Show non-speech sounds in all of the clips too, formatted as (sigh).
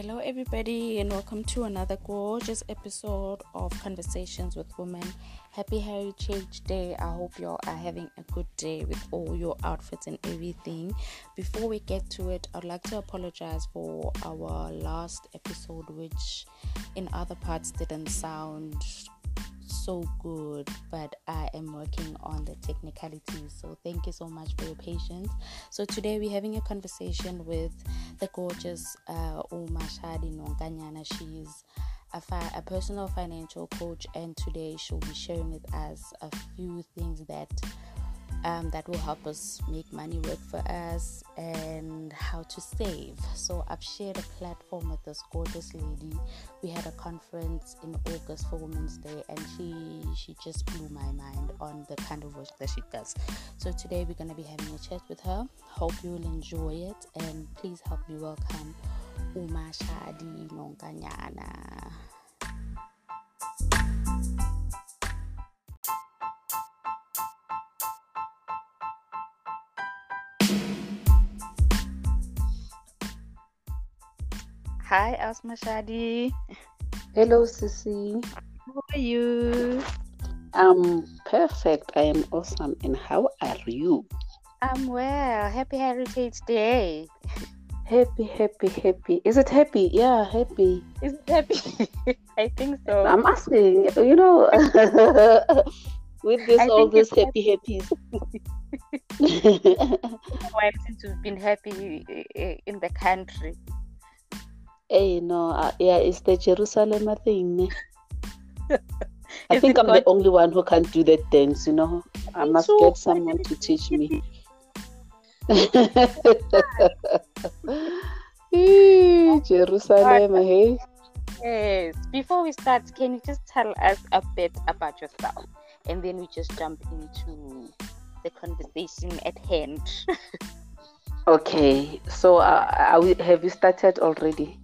Hello, everybody, and welcome to another gorgeous episode of Conversations with Women. Happy Heritage Day. I hope you all are having a good day with all your outfits and everything. Before we get to it, I'd like to apologize for our last episode, which in other parts didn't sound so good, but I am working on the technicalities. So thank you so much for your patience. So today we're having a conversation with the gorgeous uh, Shadi Nonkanyana. She's a, fi- a personal financial coach, and today she'll be sharing with us a few things that um, that will help us make money work for us and how to save. So I've shared a platform with this gorgeous lady. We had a conference in August for Women's Day, and she she just blew my mind on the kind of work that she does. So today we're gonna be having a chat with her. Hope you will enjoy it, and please help me welcome Uma Shadi Nonkanyana. Hi, Asma Shadi. Hello, Sissy. How are you? I'm perfect. I am awesome. And how are you? I'm well. Happy Heritage Day. Happy, happy, happy. Is it happy? Yeah, happy. Is it happy? (laughs) I think so. I'm asking, you know, (laughs) with this, I all this it's happy, happies. (laughs) Why since we've been happy eh, in the country? Hey, no, uh, yeah, it's the Jerusalem thing. I think I'm the only one who can do that dance, you know. I must get someone to teach me. (laughs) (laughs) Jerusalem, hey. Yes. Before we start, can you just tell us a bit about yourself, and then we just jump into the conversation at hand. (laughs) Okay, so uh, we, have you started already?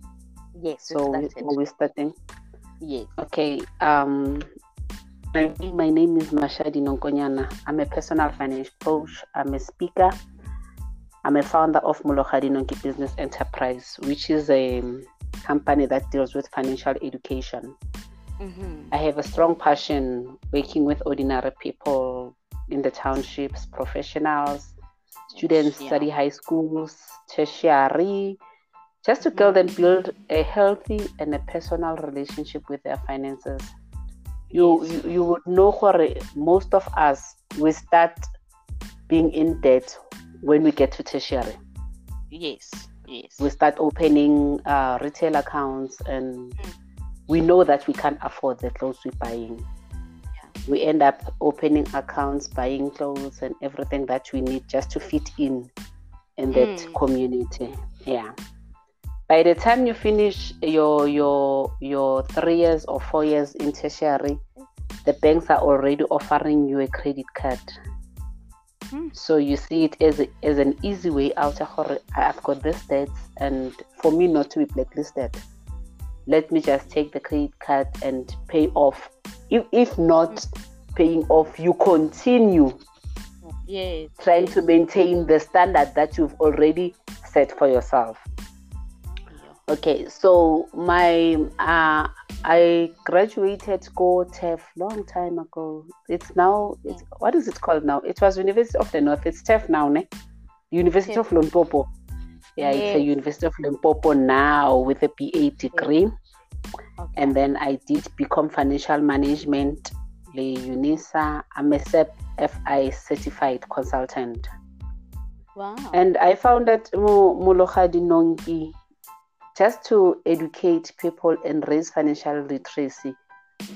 Yes. So we, started. are we starting? Yes. Okay. Um, my, name is Mashadi Nonkonyana. I'm a personal finance coach. I'm a speaker. I'm a founder of Molokhadi Nonki Business Enterprise, which is a um, company that deals with financial education. Mm-hmm. I have a strong passion working with ordinary people in the townships, professionals, students Yeah. study high schools, tertiary, just to help them build a healthy and a personal relationship with their finances. You, you you would know Hore, most of us we start being in debt when we get to tertiary. Yes. Yes. We start opening uh, retail accounts and we know that we can't afford the clothes we're buying. We end up opening accounts, buying clothes and everything that we need just to fit in in that Mm. community. Yeah. By the time you finish your your your three years or four years in tertiary, the banks are already offering you a credit card. Mm. So you see it as a, as an easy way out. I've got this debt, and for me not to be blacklisted, let me just take the credit card and pay off. If if not paying off, you continue Yes. trying to maintain the standard that you've already set for yourself. Okay, so my uh, I graduated go Turf long time ago. It's now it's what is it called now? It was University of the North. It's Turf now, ne? University of Limpopo. Yeah, it's a University of Limpopo now with a BA degree. Okay. And then I did BCom financial management, le UNISA. I'm a SEP FI certified consultant. wow. And I found that Molokhadi Nonki, just to educate people and raise financial literacy,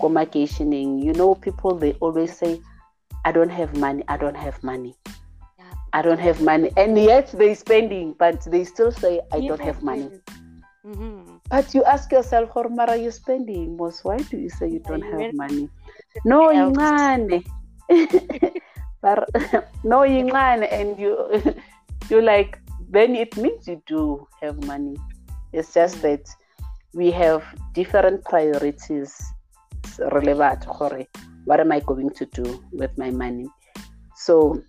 communicationing, you know, people they always say, I don't have money, I don't have money, Yeah. I don't have money. And yet they're spending, but they still say, I don't have money. Mm-hmm. But you ask yourself, how much are you spending most. Why do you say you don't have really- money? (laughs) No. (laughs) But (laughs) no, ingane, and you you like then it means you do have money. It's just that we have different priorities. Relevant, Hore. What am I going to do with my money? So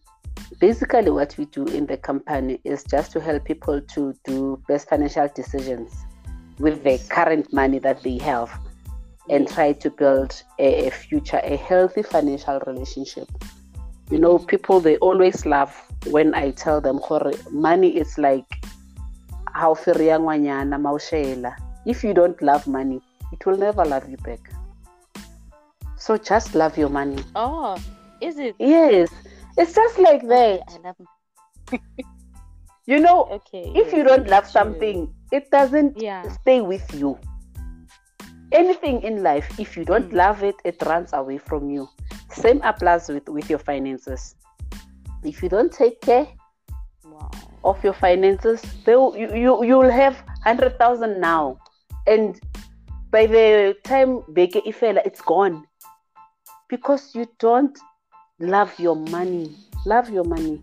basically what we do in the company is just to help people to do best financial decisions with the current money that they have and try to build a, a future, a healthy financial relationship. You know, people they always laugh when I tell them money is like how If you don't love money, it will never love you back. So just love your money. Oh, is it? Yes. It's just like that. I love (laughs) You know, okay, if you don't love something, it doesn't yeah. stay with you. Anything in life, if you don't mm. love it, it runs away from you. Same applies with, with your finances. If you don't take care wow. Of your finances, they will, you, you you'll have hundred thousand now, and by the time Beke Ifela, it's gone because you don't love your money. Love your money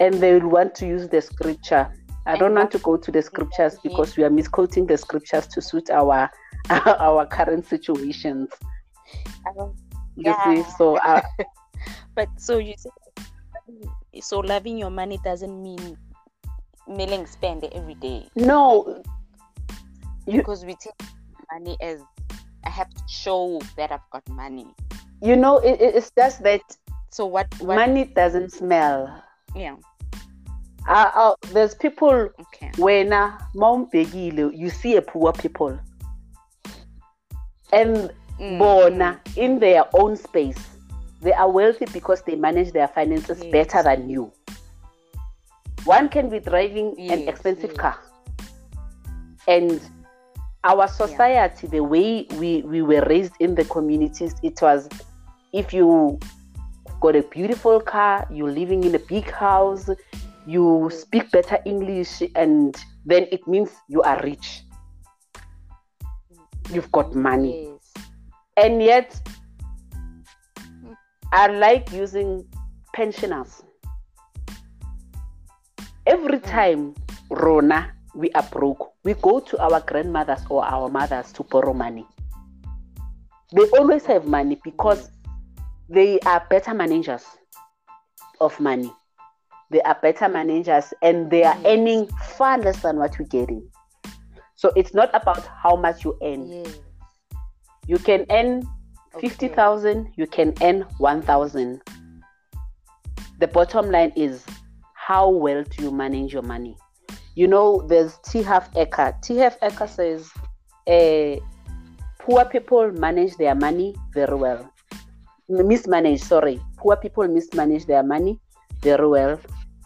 and they will want to use the scripture. I don't want to go to the scriptures because we are misquoting the scriptures to suit our (laughs) our current situations. You see, so uh, (laughs) but so you say so loving your money doesn't mean milling spend every day. No, you, because we take money as I have to show that I've got money. You know, it, it's just that. So what, what? Money doesn't smell yeah uh, uh, there's people okay. when uh, you see a poor people and mm. born in their own space they are wealthy because they manage their finances yes. better than you one can be driving yes, an expensive yes. car and our society yeah. the way we, we were raised in the communities it was if you got a beautiful car, you're living in a big house, you speak better English, and then it means you are rich. You've got money. Yes. And yet, I like using pensioners. Every mm. time, Rona, we are broke, we go to our grandmothers or our mothers to borrow money. They always have money because they are better managers of money. They are better managers and they are earning far less than what we're getting. So it's not about how much you earn. Yes. You can earn 50,000, you can earn 1,000. The bottom line is how well do you manage your money? You know, there's T. Harv Eker. T. Harv Eker says, uh, poor people manage their money very well mismanage sorry poor people mismanage their money very well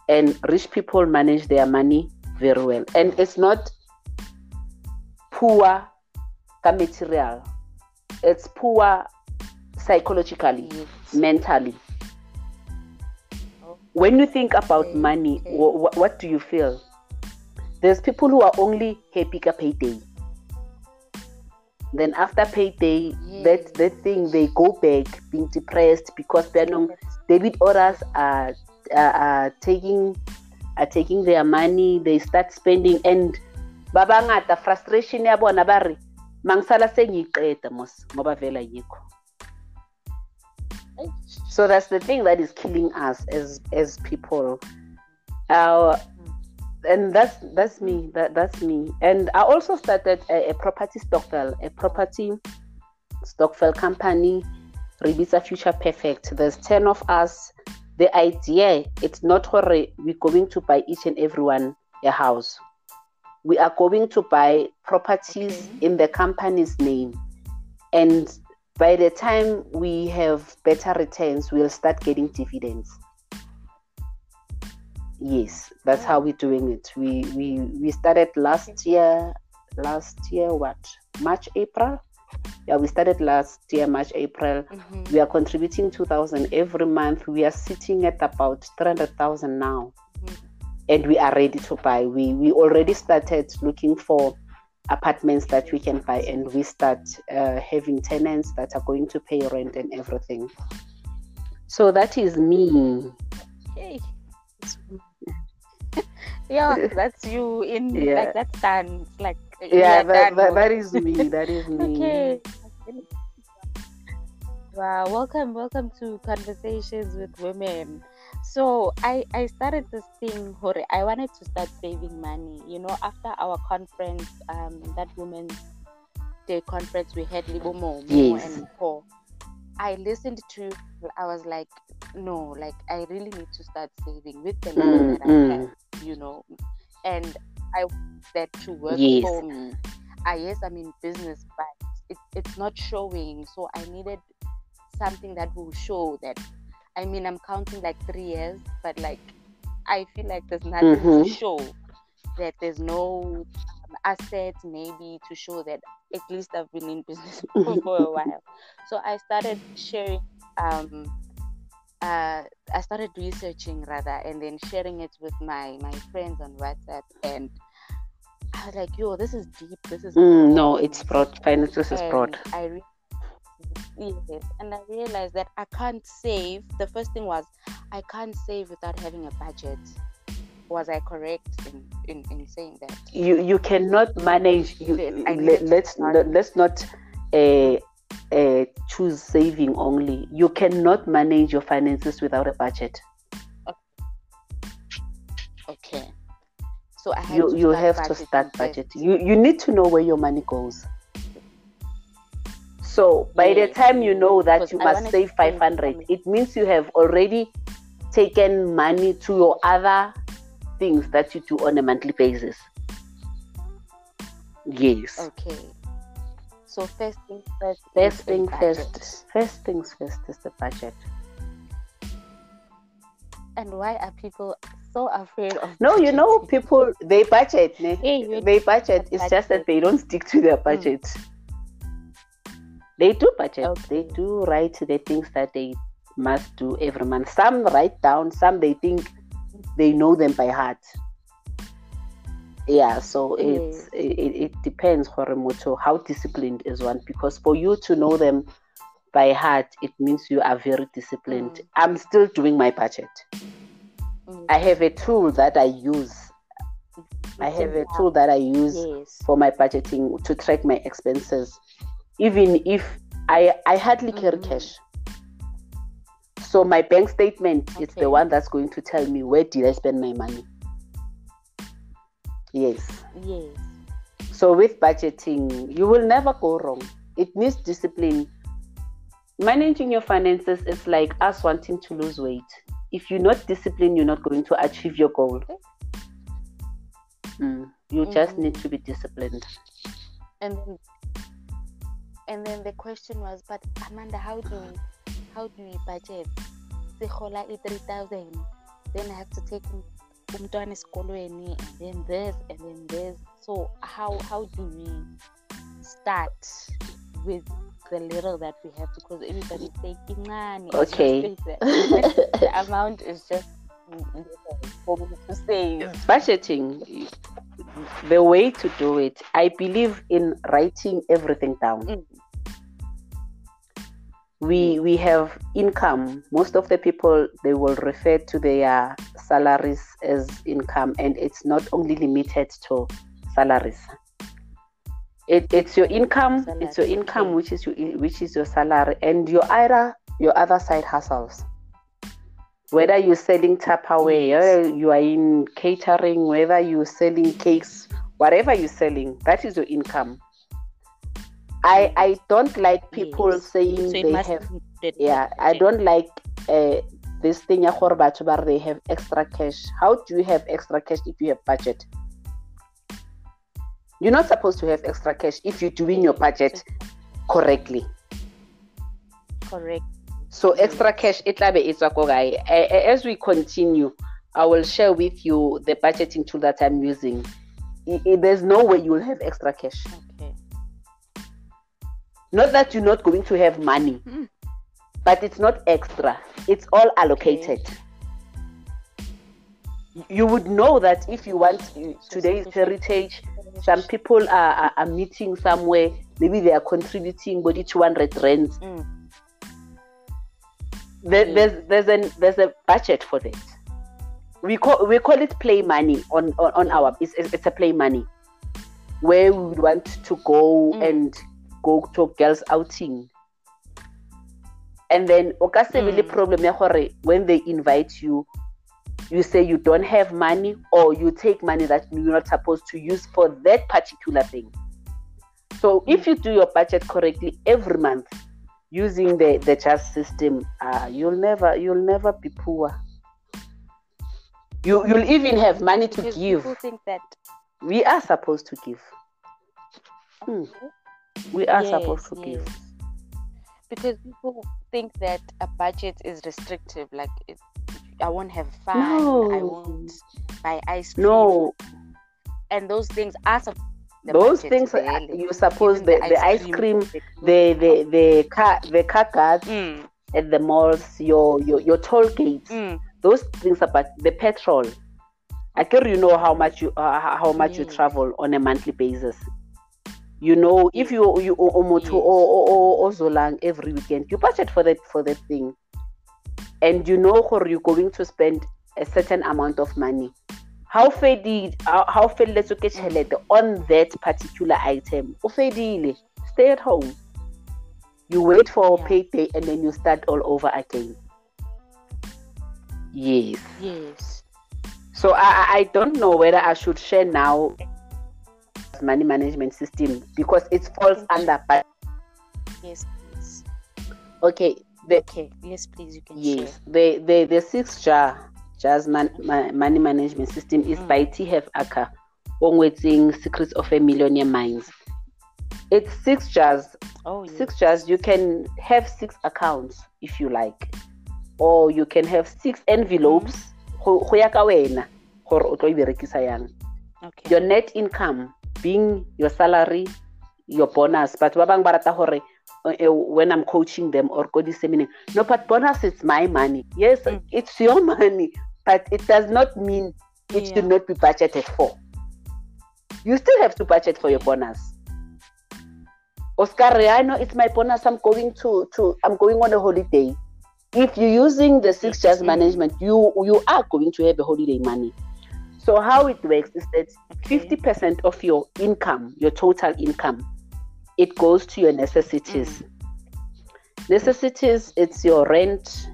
and rich people manage their money very well and it's not poor material it's poor psychologically yes. mentally when you think about okay. money okay. Wh- what do you feel there's people who are only happy payday then after payday, yes. that that thing they go back being depressed because they're no debit orders are, are, are taking are taking their money. They start spending and babangata frustration na bari mangisala sengiyiqeda mos ngoba vela yikho. So that's the thing that is killing us as as people. Uh, and that's that's me. That that's me. And I also started a, a property stokvel, a property stokvel company, Ribisa Future Perfect. There's ten of us. The idea it's not we're going to buy each and everyone a house. We are going to buy properties okay. in the company's name, and by the time we have better returns, we'll start getting dividends. Yes, that's how we're doing it. We we we started last year. Last year, what March, April? Yeah, we started last year, March, April. Mm-hmm. We are contributing two thousand every month. We are sitting at about three hundred thousand now, mm-hmm. and we are ready to buy. We we already started looking for apartments that we can buy, and we start uh, having tenants that are going to pay rent and everything. So that is me. Hey (laughs) yeah, that's you in yeah. like that stance, like yeah, that, that, that is me. That is (laughs) me. okay. Wow, welcome, welcome to Conversations with Women. So I I started this thing, Hore. I wanted to start saving money. You know, after our conference, um, that Women's Day conference we had Libomo Yes. and Paul. I listened to. I was like, no, like I really need to start saving with the little Mm, that I mm. have, you know, and I that to work Yes. for me. I yes, I'm in business, but it, it's not showing. So I needed something that will show that. I mean, I'm counting like three years, but like I feel like there's nothing to Mhm. show. That there's no um, assets, maybe to show that at least I've been in business (laughs) for, a while. So I started sharing. Um, uh, I started researching rather, and then sharing it with my my friends on WhatsApp, and I was like, "Yo, this is deep. This is Mm, no, it's broad. Finances is broad. I re- yes, and I realized that I can't save. The first thing was I can't save without having a budget. Was I correct in, in, in saying that? You you cannot manage. You, let, let's let, let's not uh, uh, choose saving only. You cannot manage your finances without a budget. Okay. So I had You you have to start budgeting. You you need to know where your money goes. So by the time you know that you I must save 500, from- it means you have already taken money to your other things that you do on a monthly basis. Yes. Okay. So first thing first. First thing first. First things first is the budget. And why are people so afraid of? No, you know, people they budget. ne? Hey, They budget. It's just that they don't stick to their hmm. budget. They do budget. They do write the things that they must do every month. Some write down. Some they think they know them by heart. Yeah, so it's it, it it depends, Horimoto, how disciplined is one. Because for you to know them by heart, it means you are very disciplined. Mm. I'm still doing my budget. Mm, I have a tool that I use. I have a tool that I use Yes. for my budgeting to track my expenses, even if I I hardly carry Mhm. cash. So my bank statement is the one that's going to tell me where did I spend my money. Yes. Yes. So with budgeting, you will never go wrong. It needs discipline. Managing your finances is like us wanting to lose weight. If you're not disciplined, you're not going to achieve your goal. Mm, You just Mhm. need to be disciplined. And and then the question was, but Amanda, how do we, how do we budget? Sihola i three thousand. Then I have to take um- umntwana esikolweni, and then this, and then this. So how how do we start with the little that we have? Because everybody's taking money. Okay. (laughs) the amount is just for me to save. budgeting the way to do it i believe in writing everything down. Mm. we we have income. Most of the people they will refer to their salaries as income and it's not only limited to salaries. It, it's your income it's your income which is your which is your salary and your other your other side hustles whether you're selling Tupperware, whether you are in catering, whether you're selling cakes, whatever you're selling, that is your income. I I don't like people Yes. saying So they have yeah, I don't like uh, this thing ya gore batho they have extra cash. How do you have extra cash if you have budget? You're not supposed to have extra cash if you're doing your budget correctly. Correct. So extra cash it labe it's guy. As we continue, I will share with you the budgeting tool that I'm using. I- I- there's no way you'll have extra cash. Okay. Not that you're not going to have money, Mm. but it's not extra. It's all allocated. You would know that if you want today's heritage, some people are, are, are meeting somewhere, maybe they are contributing body 200 rands. Mm. There, Mm. there's there's an there's a budget for that. We call we call it play money on on, on our it's, it's a play money where we want to go Mm. and go to girls outing. and then o ka se Mm. problem ya gore when they invite you you say you don't have money or you take money that you're not supposed to use for that particular thing so if you do your budget correctly every month using the the just system uh, you'll never you'll never be poor. You you'll even have money to give. people think that we are supposed to give. Hmm. we are supposed to give. Because people think that a budget is restrictive, like it, I won't have fun, I won't buy ice cream, no and those things are the those things you suppose the, the ice cream the the the car the car guards Mm, at the malls your your, your toll gates mm, those things about the petrol. I care you know how much you uh, how much you travel on a monthly basis. You know if you you o- o motho Yes. o- o- o- ozolang every weekend you budget for that for that thing. And you know gore you're going to spend a certain amount of money how fedile how how felletse ke tšhelete on that particular item o fedile stay at home you wait for Yeah. payday and then you start all over again yes yes. so I, I- don't know whether I should share now money management system because it falls under but Yes, please. okay the Okay. Yes, please. You can yes the the the six jar jazz man, ma, money management system is Mm. by T. Harv Eker Ongwetsing Secrets of a Millionaire Minds. It's six jars. Oh, yes. six jars you can have six accounts if you like or you can have six envelopes go go ya ka wena gore o tlo berekisa yang Okay. your net income being your salary your bonus but ba bang ba rata gore uh, uh, when i'm coaching them or go disseminating no but bonus is my money yes Mm. it's your money but it does not mean it Yeah. should not be budgeted for. You still have to budget for your bonus. Oscar i know it's my bonus. I'm going to to i'm going on a holiday. If you're using the six jars Mm. management you you are going to have a holiday money. So how it works is that 50% of your income, your total income, it goes to your necessities. Necessities, it's your rent,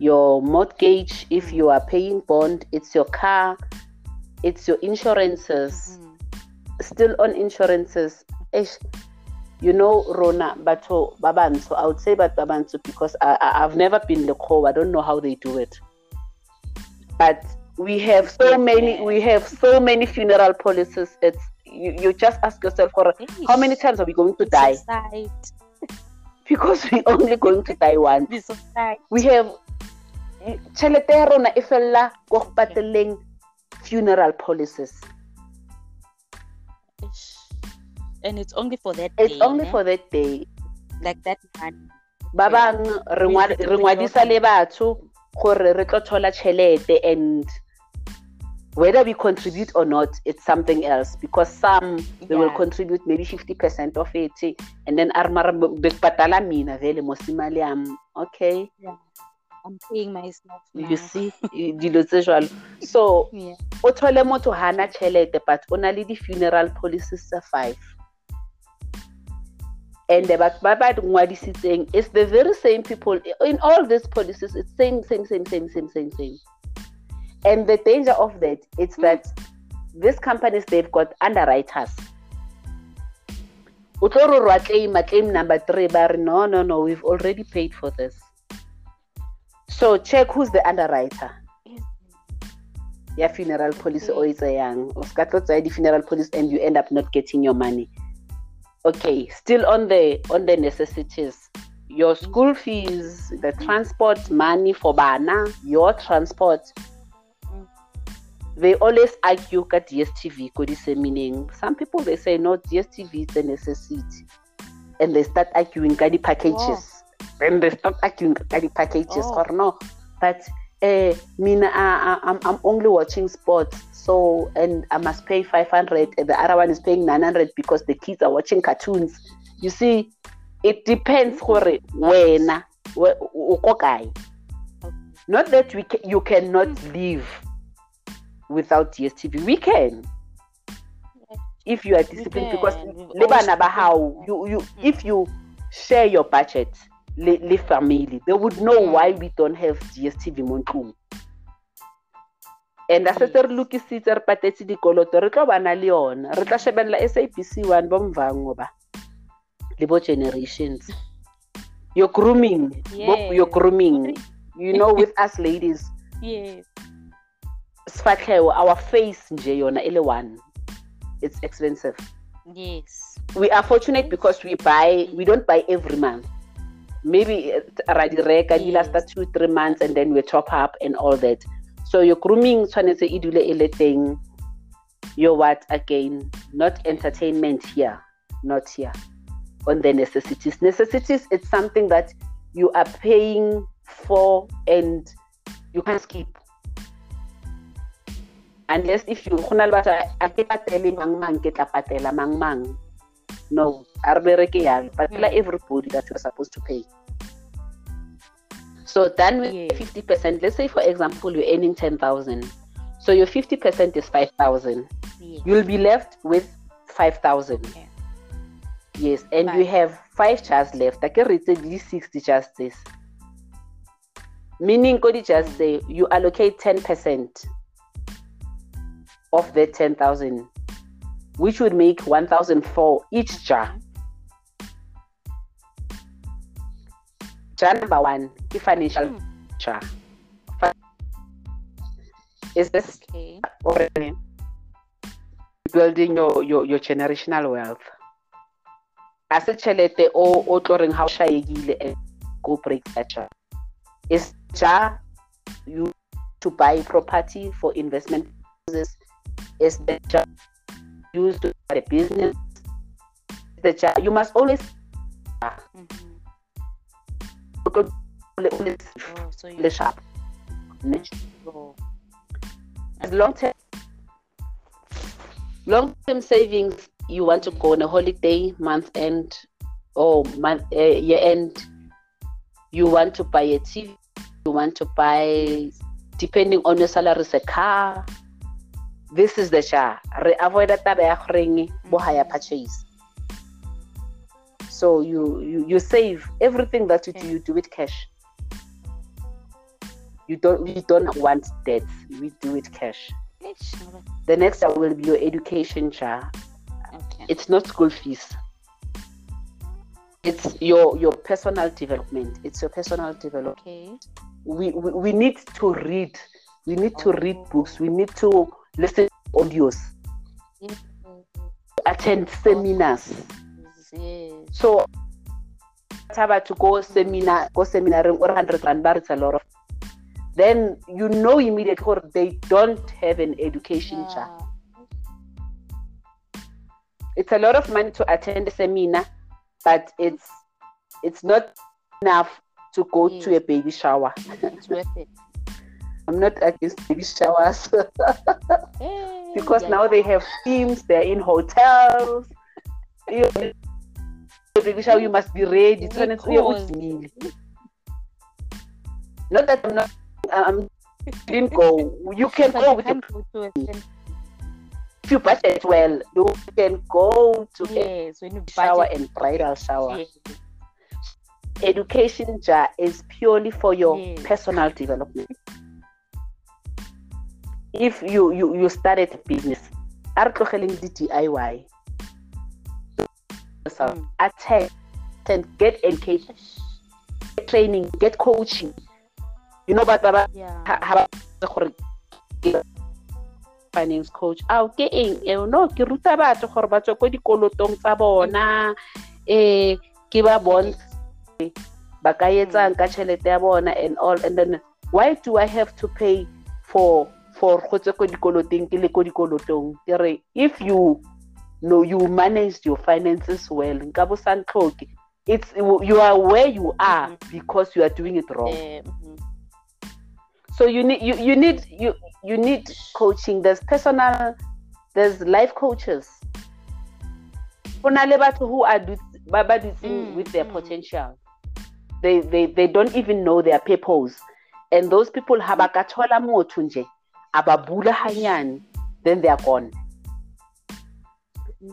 your mortgage, if you are paying bond, it's your car, it's your insurances. Mhm. Still on insurances, you know, Rona, Bato, Babanso, I would say but Babanso because I, I, I've never been the core, I don't know how they do it. But we have so many, we have so many funeral policies. It's you, you just ask yourself, for how many times are we going to die? (laughs) Because we're only going to die once. It's so sad. We have tšhelete ya rona e fella ko go pateleng funeral policies. And it's only for that It's day. only ne? for that day. like that money. Ba Okay. bang re ngwa- With the re ngwadisa le batho gore re tlo thola tšhelete and whether we contribute or not, it's something else because some they will contribute maybe 50% of it and then armara bekpatala mina vele mosimali am okay I'm paying myself now. you see dilo tse jwalo so (laughs) Yeah. o thole motho hana tšhelete but o na le di-funeral policies tsa five and the batho ba ba di ngwadisitseng it's the very same people in all these policies it's same same same same same same same and the danger of that it's Mm. that these companies they've got underwriters o tlo re rwa claim number three ba re no no no we've already paid for this so check who's the underwriter. Ya funeral policy o e tsayang. O ska tlo tsaya di-funeral policy and you end up not getting your money. Okay still on the on the necessities. Your school fees the transport money for bana your transport. They always argue ka dstv ko dissemineng some people they say no dstv is a necessity. And they start arguing ka di-packages and they start arguing ka di-packages Oh. or no but uh, mina I, I, I'm, I'm only watching sports so and i must pay 500 and the other one is paying 900 because the kids are watching cartoons you see it depends gore wena we- o ko not that we ca- you cannot live without dstv we can if you are disciplined because can. We've le bana always ba been hao there. you you Mm. if you share your budget le, le family. They would know Mm. why we don't have dstv mo ntlong. And a setse re lokisitse re patetse dikoloto re tlo bana le yona. Re tla shebelela sabc one bo Muvhango ba le bo generations. Your grooming Yes. your grooming. You know with us (laughs) ladies. Yes. Sifatlhego our face nje yona e le one. It's expensive. Yes. We are fortunate because we buy we don't buy every month maybe uh, ra di Yes. two three months and then we top up and all that. So your grooming tshwanetse e dule e le teng. Your what again not entertainment here not here. On the necessities. Necessities it's something that you are paying for and you can skip. Unless if you go na le batho a ke patele mang mang ke tla patela mang mang no a re bereke yalo patela Mm. everybody that you're supposed to pay. So then with Yes. 50% let's say for example you're earning 10000 so your 50% is 5000 yes. You'll be left with 5000 Okay. yes and you have five jars left. Like it's at least 60 jars this meaning kodi just say you allocate 10% of the 10000 which would make 1004 each jar jar number one the financial jar is this okay. building your, your, your generational wealth? A se tšhelete o o tlo reng ga o shaegile and go break that jar is jar you to buy property for investment purposes? Is the jar used to start a business? The jar you must always Mhm. Le oh so you le sharp. Go as long term long term savings you want to go on a holiday month end or month uh, year end. You want to buy a tv you want to buy depending on your salary a car. This is the jar re avoid taba ya goreng bo higher purchase so you, you you save everything that you do you do with cash. You don't you don't want debts we do it cash. The next one will be your education jar okay. It's not school fees. It's your your personal development. It's your personal development. Okay. We, we we need to read. We need to read books. We need to listen to audios. Yes attend seminars yes. So taba to go seminar go seminar or 100 rand it's a lot of then you know immediately they don't have an education Yeah. it's a lot of money to attend a seminar, but it's it's not enough to go to a baby shower. it's worth it. (laughs) I'm not against baby showers. (laughs) Hey, because yeah, now they have teams, they're in hotels. You know, the baby shower, you must be ready. Of So it's- yeah, course. it's me. Not that I'm not. Um, didn't go. You can go with your, can't go to a cen- if you budget well. You can go to a yes when you shower and bridal shower. yes. education jar is purely for your Yes. personal development. If you you you started a business, a re tlogeleng di-DIY. Yourself, Mm. attend, attend, get engaged, get training, get coaching. You know, but ba yeah. Ha ha ba gore ke finance coach. A ke eng? E no ke ruta batho gore ba tswe ko dikolotong tsa bona. Eh ke ba bontshe ba ka etsang ka tšhelete ya bona and all. And then why do i have to pay for for go tswe ko dikoloteng ke le ko dikolotong? Ke re if you no you managed your finances well. Nka bo sa ntlhoke it's you are where you are because you are doing it wrong. Mhm. so you need you, you need you you need coaching. There's personal there's life coaches. Go na le who are do, ba ba dutseng Mm, with their mm. potential. They, they they don't even know their purpose. And those people ha ba ka thola motho nje a ba bula hanyane then they are gone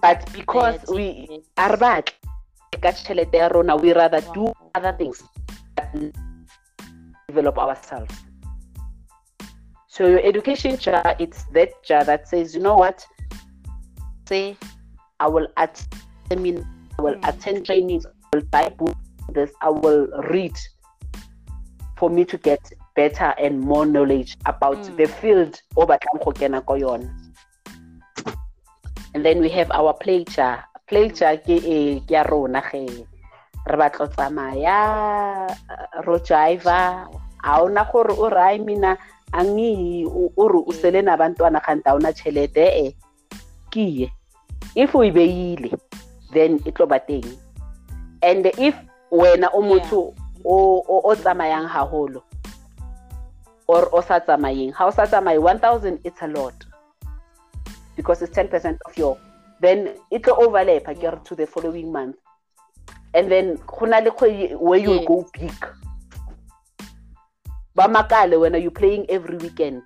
but because we are we taking it. a re batle ka tšhelete ya rona we rather do other things develop ourselves. So your education jar, it's that jar that says, you know what? Say, I will attend, I mean i will mm. attend trainings, I will buy books, this, I will read for me to get better and more knowledge about mm. the field and then we have our play jar play jar ke e ke ya rona ge re batla tsamaya ro jiva a ona gore o rai mina angi o re o sele na bantwana ganta ona tšhelete e ke if o e beile then e tlo ba teng. And if wena o motho o tsamayang haholo or o sa tsamayeng ha o sa tsamaye 1000 it's a lot because it's 10% of your then it will overlap yeah. to the following month. And then where you yes. go big. Ba makale when are you playing every weekend.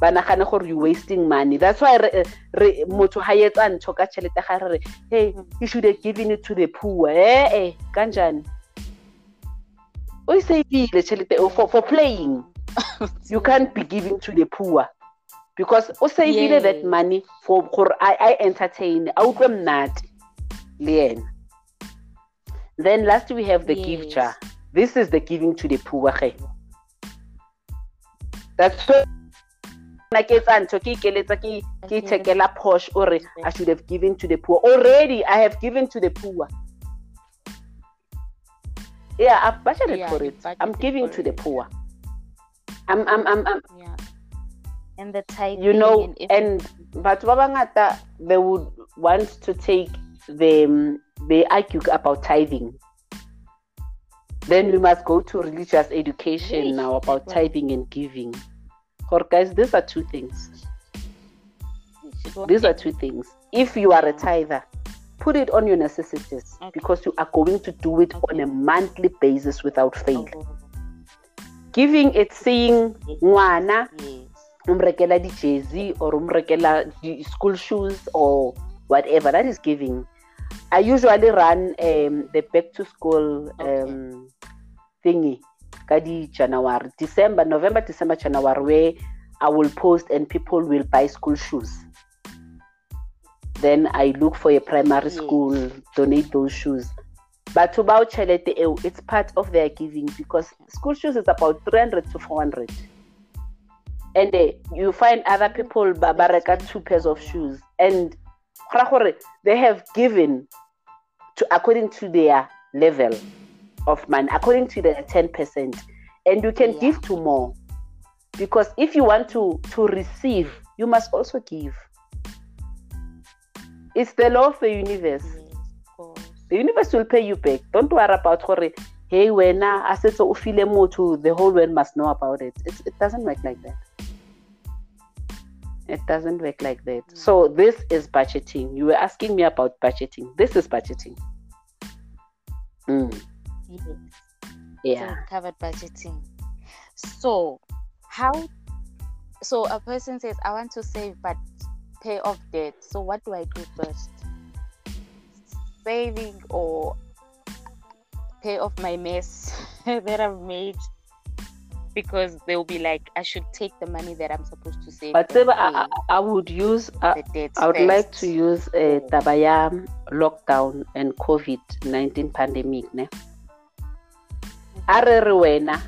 Ba nagane gore you wasting money. That's why re motho ha etsa ntho ka tšhelete ga re hey you should have given it to the poor. Eh eh kanjani? O e savile tšhelete for, for playing. (laughs) You can't be giving to the poor because o savile yes. that money for gore I, I entertain a utlwe mnate le then last we have the yes. gift jar. This is the giving to the poor ge. That's so na ke tsa ntho ke ikeletsa ke ke ithekela posh ore i should have given to the poor. Already i have given to the poor. Yeah i've budgeted yeah, for it. I'm giving to the poor. I'm i'm i'm, I'm yeah and the type you know and, but babangata they would want to take the um, they argue about tithing. Then we must go to religious education now about tithing and giving. Or guys these are two things. These are two things. If you are a tither put it on your necessities okay. because you are going to do it okay. on a monthly basis without fail. Oh. giving it umrekela di-jersey or umrekela school shoes or whatever that is giving i usually run um, the back to school um, thingy Kadi January, December, November, December, January, where I will post and people will buy school shoes. Then I look for a primary school, donate those shoes. But about charity, it's part of their giving because school shoes is about 300 to 400. And uh, you find other people baraka two pairs of shoes. And they have given to according to their level of money according to the 10% and you can yeah. give to more. Because if you want to to receive you must also give. It's the law of the universe. Yes, the universe will pay you back. Don't worry about it hey when I said so to the whole world must know about it. It's, it doesn't work like that it doesn't work like that so this is budgeting you were asking me about budgeting this is budgeting mm. Yes. Yeah. So covered budgeting. So how so a person says I want to save but pay off debt. So what do I do first? Saving or pay off my mess (laughs) that I've made because they'll be like, I should take the money that I'm supposed to save. But I, I, would use, uh, I would first. like to use uh, Tabayam lockdown and COVID 19 pandemic. Ne? a wena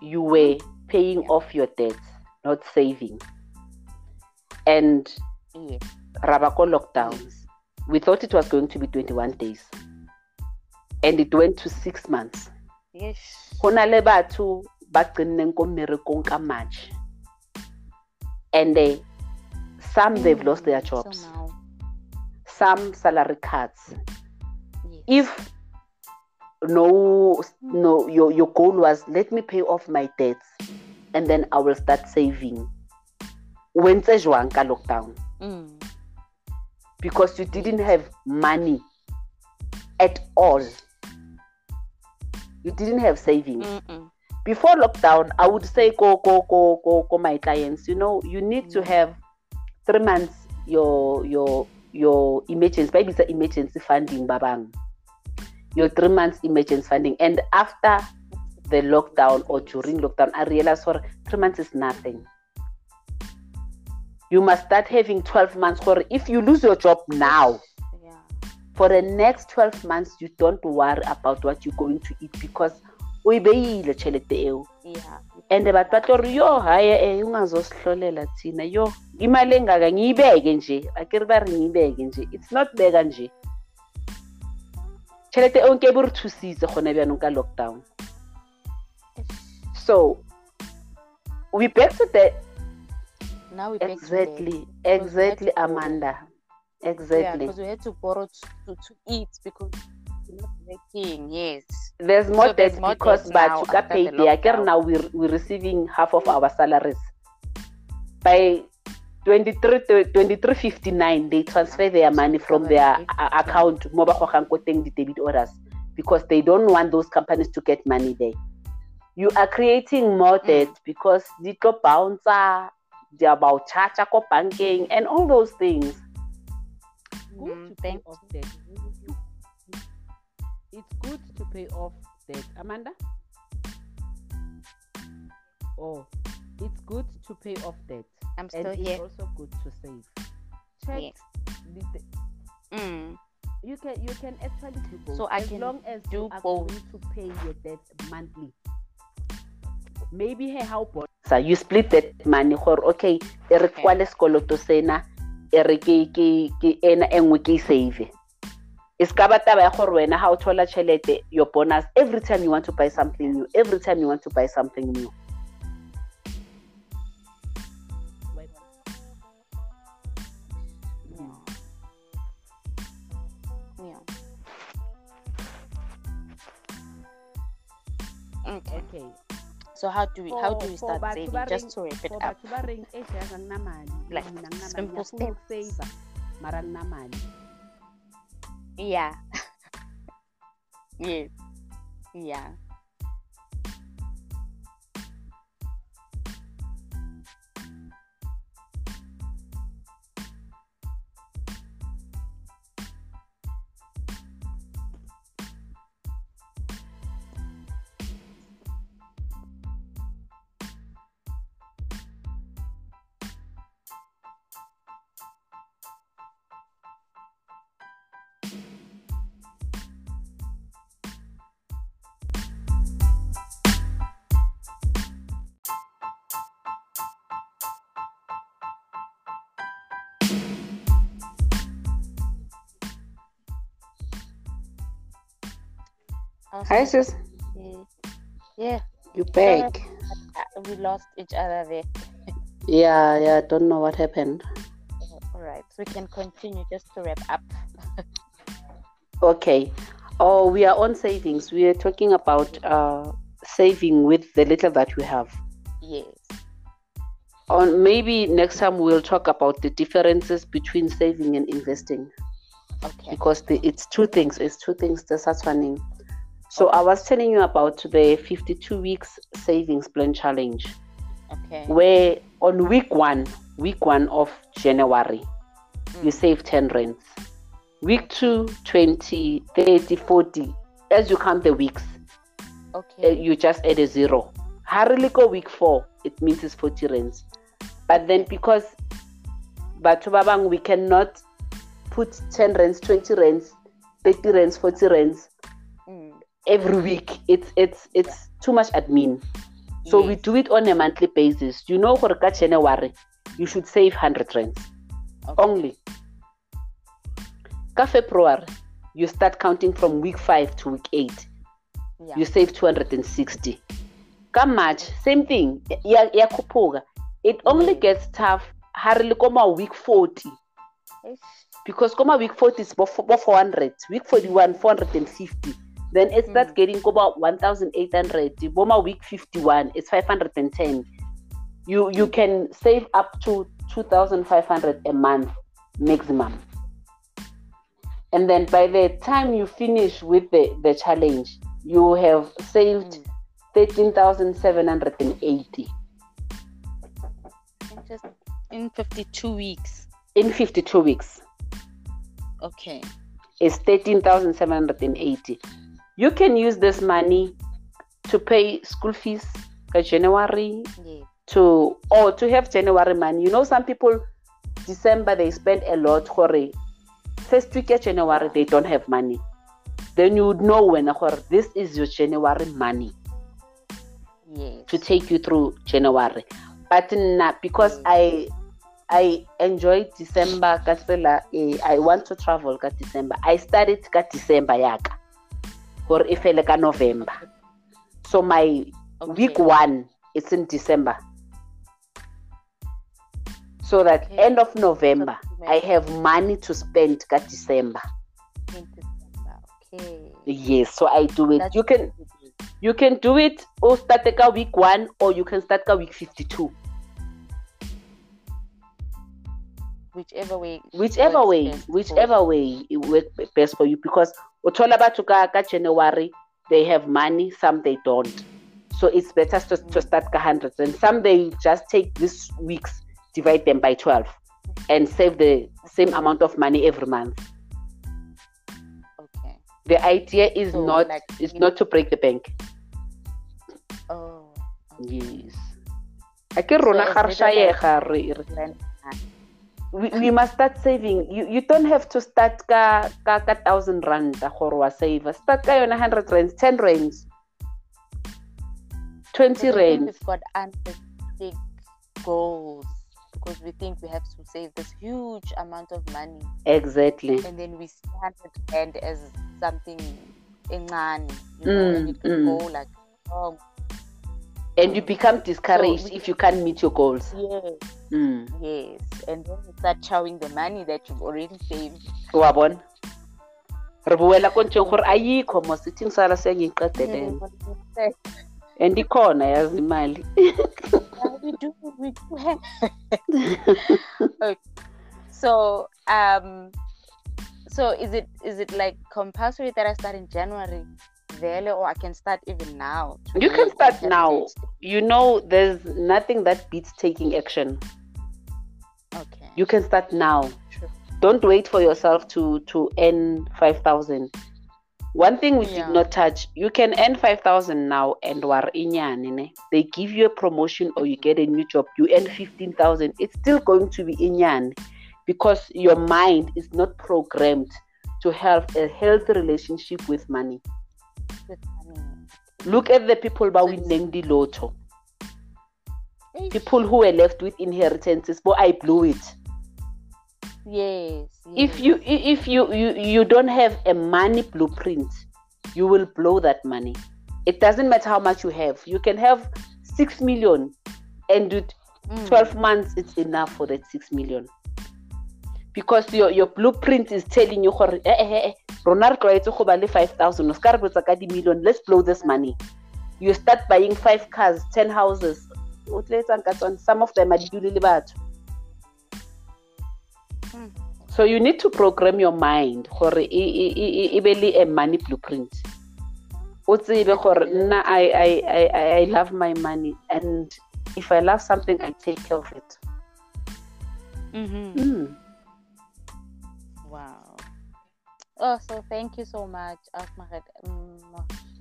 you were paying off your debts not saving and yes. rabako lockdowns we thought it was going to be 21 days and it went to six months yes go na le batho ba qinneng ko mmerekong ka march and uh, some mm, they've lost their jobs. so some salary cuts. Yes. if no no your, your goal was let me pay off my debts and then i will start saving. When jwang ka lockdown? Mm. because you didn't have money at all. You didn't have savings. Mm-mm. Before lockdown i would say go go go go go my clients you know you need mm. to have three months your your your emergency maybe emergency funding babang your three months emergency funding and after the lockdown or during lockdown, I realized for three months is nothing. You must start having 12 months for if you lose your job now. Yeah. For the next 12 months, you don't worry about what you're going to eat because o e beile tšhelete eo Yeah. and batho ba tlo re yo haye eh ungazosihlolela thina yo. Imali engaka ngiyibeke nje akere ba re ngiyibeke nje. It's not beka nje. Tšhelete eo nke bo re thusitse gone bjanong ka lockdown. So we back to the Now we back to there. exactly exactly amanda. Yeah, exactly. because we had to borrow to, to, to eat because not working. Yes. there's more So there's debt more because debt now batho ka after the payday lockdown. now we're, we're receiving half of our salaries by 23 2359 they transfer their money from their a- account mo ba gogang ko teng di-debit orders because they don't want those companies to get money there you are creating more Mm. debt because di tlo bouncer di about charge ko bankeng and all those things Mm, thank off debt. It's good to pay off debt. Amanda? Oh, it's good to pay off debt. I'm still And still it's here. also good to save. Check. Yes. the- the- Mm. you can you can actually do both. So I as can long as do you are both. going to pay your debt monthly. Maybe hey how about so you split that money gore okay e re Okay. kwale sekoloto sena e re ke ke ke ena e nngwe ke save ska ba taba ya gore wena ha o thola tšhelete your bonus every time you want to buy something new every time you want to buy something new Yeah. Yeah. Okay. okay So how do we how do we start saving? ba Just to wrap it up. batho ba reng ga ngna mali Like, simple steps. mara ngina mali Yeah. yes. (laughs) Yeah. Hi sis yeah. Yeah. you back Uh, We lost each other there. (laughs) yeah yeah I don't know what happened All right. So we can continue just to wrap up. (laughs) Okay. Oh, we are on savings. We are talking about uh, saving with the little that we have. Yes. On maybe next time we'll talk about the differences between saving and investing Okay. because the, it's two things. It's two things. That's what's So I was telling you about the 52 weeks savings plan challenge, Okay. where on week one, week one of January, you Mm. save 10 rands. Week two, 20, 30, 40. As you count the weeks, Okay. you just add a zero. Hardly go week four, it means it's 40 rands. But then because batho ba bang we cannot put 10 rands, 20 rands, 30 rands, 40 rands Mm. Every week. It's it's it's too much admin. So we do it on a monthly basis. You know for January, you should save 100 rands Okay. only. Ka February, you start counting from week 5 to week 8. Yeah. you save 260 ka march same thing ya ya khuphuka it only Yes. gets tough hardly koma week 40 Eish. because koma week 40 is bo 400 week 41 450 then it starts Mm. getting koma 1800 boma week 51 it's 510 you you can save up to 2500 a month maximum and then by the time you finish with the the challenge you have saved Mm. 13,780 Just in 52 weeks. in 52 weeks. Okay. It's 13,780. You can use this money to pay school fees ka January Yeah. to or to have January money. You know, some people December they spend a lot. Hore, first week of January they don't have money. Then you would know when hore, this is your January money Yes. to take you through January. But not because I I enjoy December tsela, eh, I want to travel ka December. I started ka December yaka. Or if ka November. So my Okay. week one is in December. So that Okay. end of November So I have money to spend ka December. Okay. Yes, so I do it. That's you can what it is. you can do it or start ka week one or you can start ka week fifty-two. Whichever way. whichever way best whichever way it works best for you because uthola batho ka ka January they have money some they don't so it's better to, to start ka hundreds and some they just take these weeks divide them by 12 and save the same amount of money every month Okay. the idea is So, not like, is not to break the bank Oh. yes Ake rona it's ga re better like- re- re- Plan. We, we must start saving. You, you don't have to start ka ka ka thousand rand gore wa save. Start ka yona hundred rands ten rands. Twenty Because I think rands. We've got unrealistic goals because we think we have to save this huge amount of money, exactly. And then we see hundred rand as something encane, you know, and Mm, it can mm. go like wrong. And you become discouraged we- if you can't meet your goals. Yes, mm. yes, and then you start chowing the money that you've already saved. wa bona re boela ko ntšeng gore ayikho mo sithing sala se ngiqedelele Yeah, and ikhona yazi imali. (laughs) We do, we do (laughs) So, um, so is it is it like compulsory that I start in January, really, or I can start even now? You can start now. You know there's nothing that beats taking action Okay. you can start now True. don't wait for yourself to to earn 5000 one thing we Yeah. did not touch you can earn 5000 now and war inyani ne they give you a promotion or you get a new job you earn 15000 it's still going to be inyan because your mind is not programmed to have a healthy relationship With money. Look at the people ba winning the lotto. People who were left with inheritances but i blew it. Yes. if you if you, you you don't have a money blueprint you will blow that money. It doesn't matter how much you have. You can have six million and with Mm. 12 months it's enough for that six million because your your blueprint is telling you gore eh eh eh rona re tlwaetse go ba le 5000 o ska re botsa ka di-million let's blow this money you start buying five cars 10 houses o tle etsang ka tsone some of them a di dule le batho Mm. so you need to program your mind gore e be le a money blueprint o tsebe gore nna I, I, I, I- love my money and if i love something i take care of it Mhm. mm. Oh, so thank you so much, Ahmed um,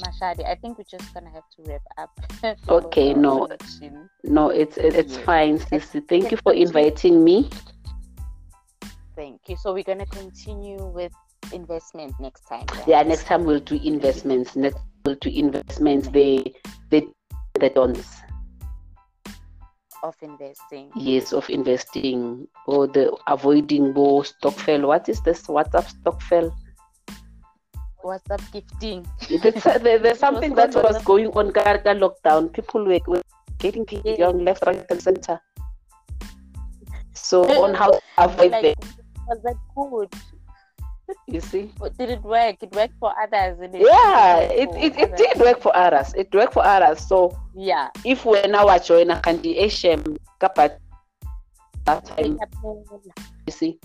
Mashadi. I think we're just gonna have to wrap up. (laughs) Okay, no. connection. no it's it's Yes. fine sissy thank you for inviting me Thank you. So we're gonna continue with investment next time. right? yeah next time we'll do investments next we'll do investments the the the dons Of investing. years of investing or the avoiding bo stokvel what is this What's whatsapp stokvel What's up, gifting? There's, there- there's (laughs) something was that was going on Garga lockdown. People were, were getting paid Yeah. on left, right, and center. So on how to avoid Like, them, was that good? you see? But did it work? It worked for others. It Yeah, it, it, it did work for others. It worked for others. So Yeah. if we're now a country, Asian, kapat that time, you see.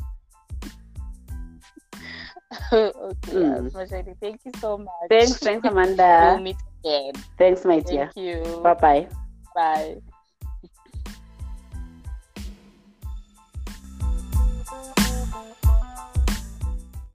(laughs) okay. Mm. Thank you so much. Thanks, thanks, Amanda. (laughs) we'll meet again. Thanks, my dear. Thank you. Bye bye. Bye.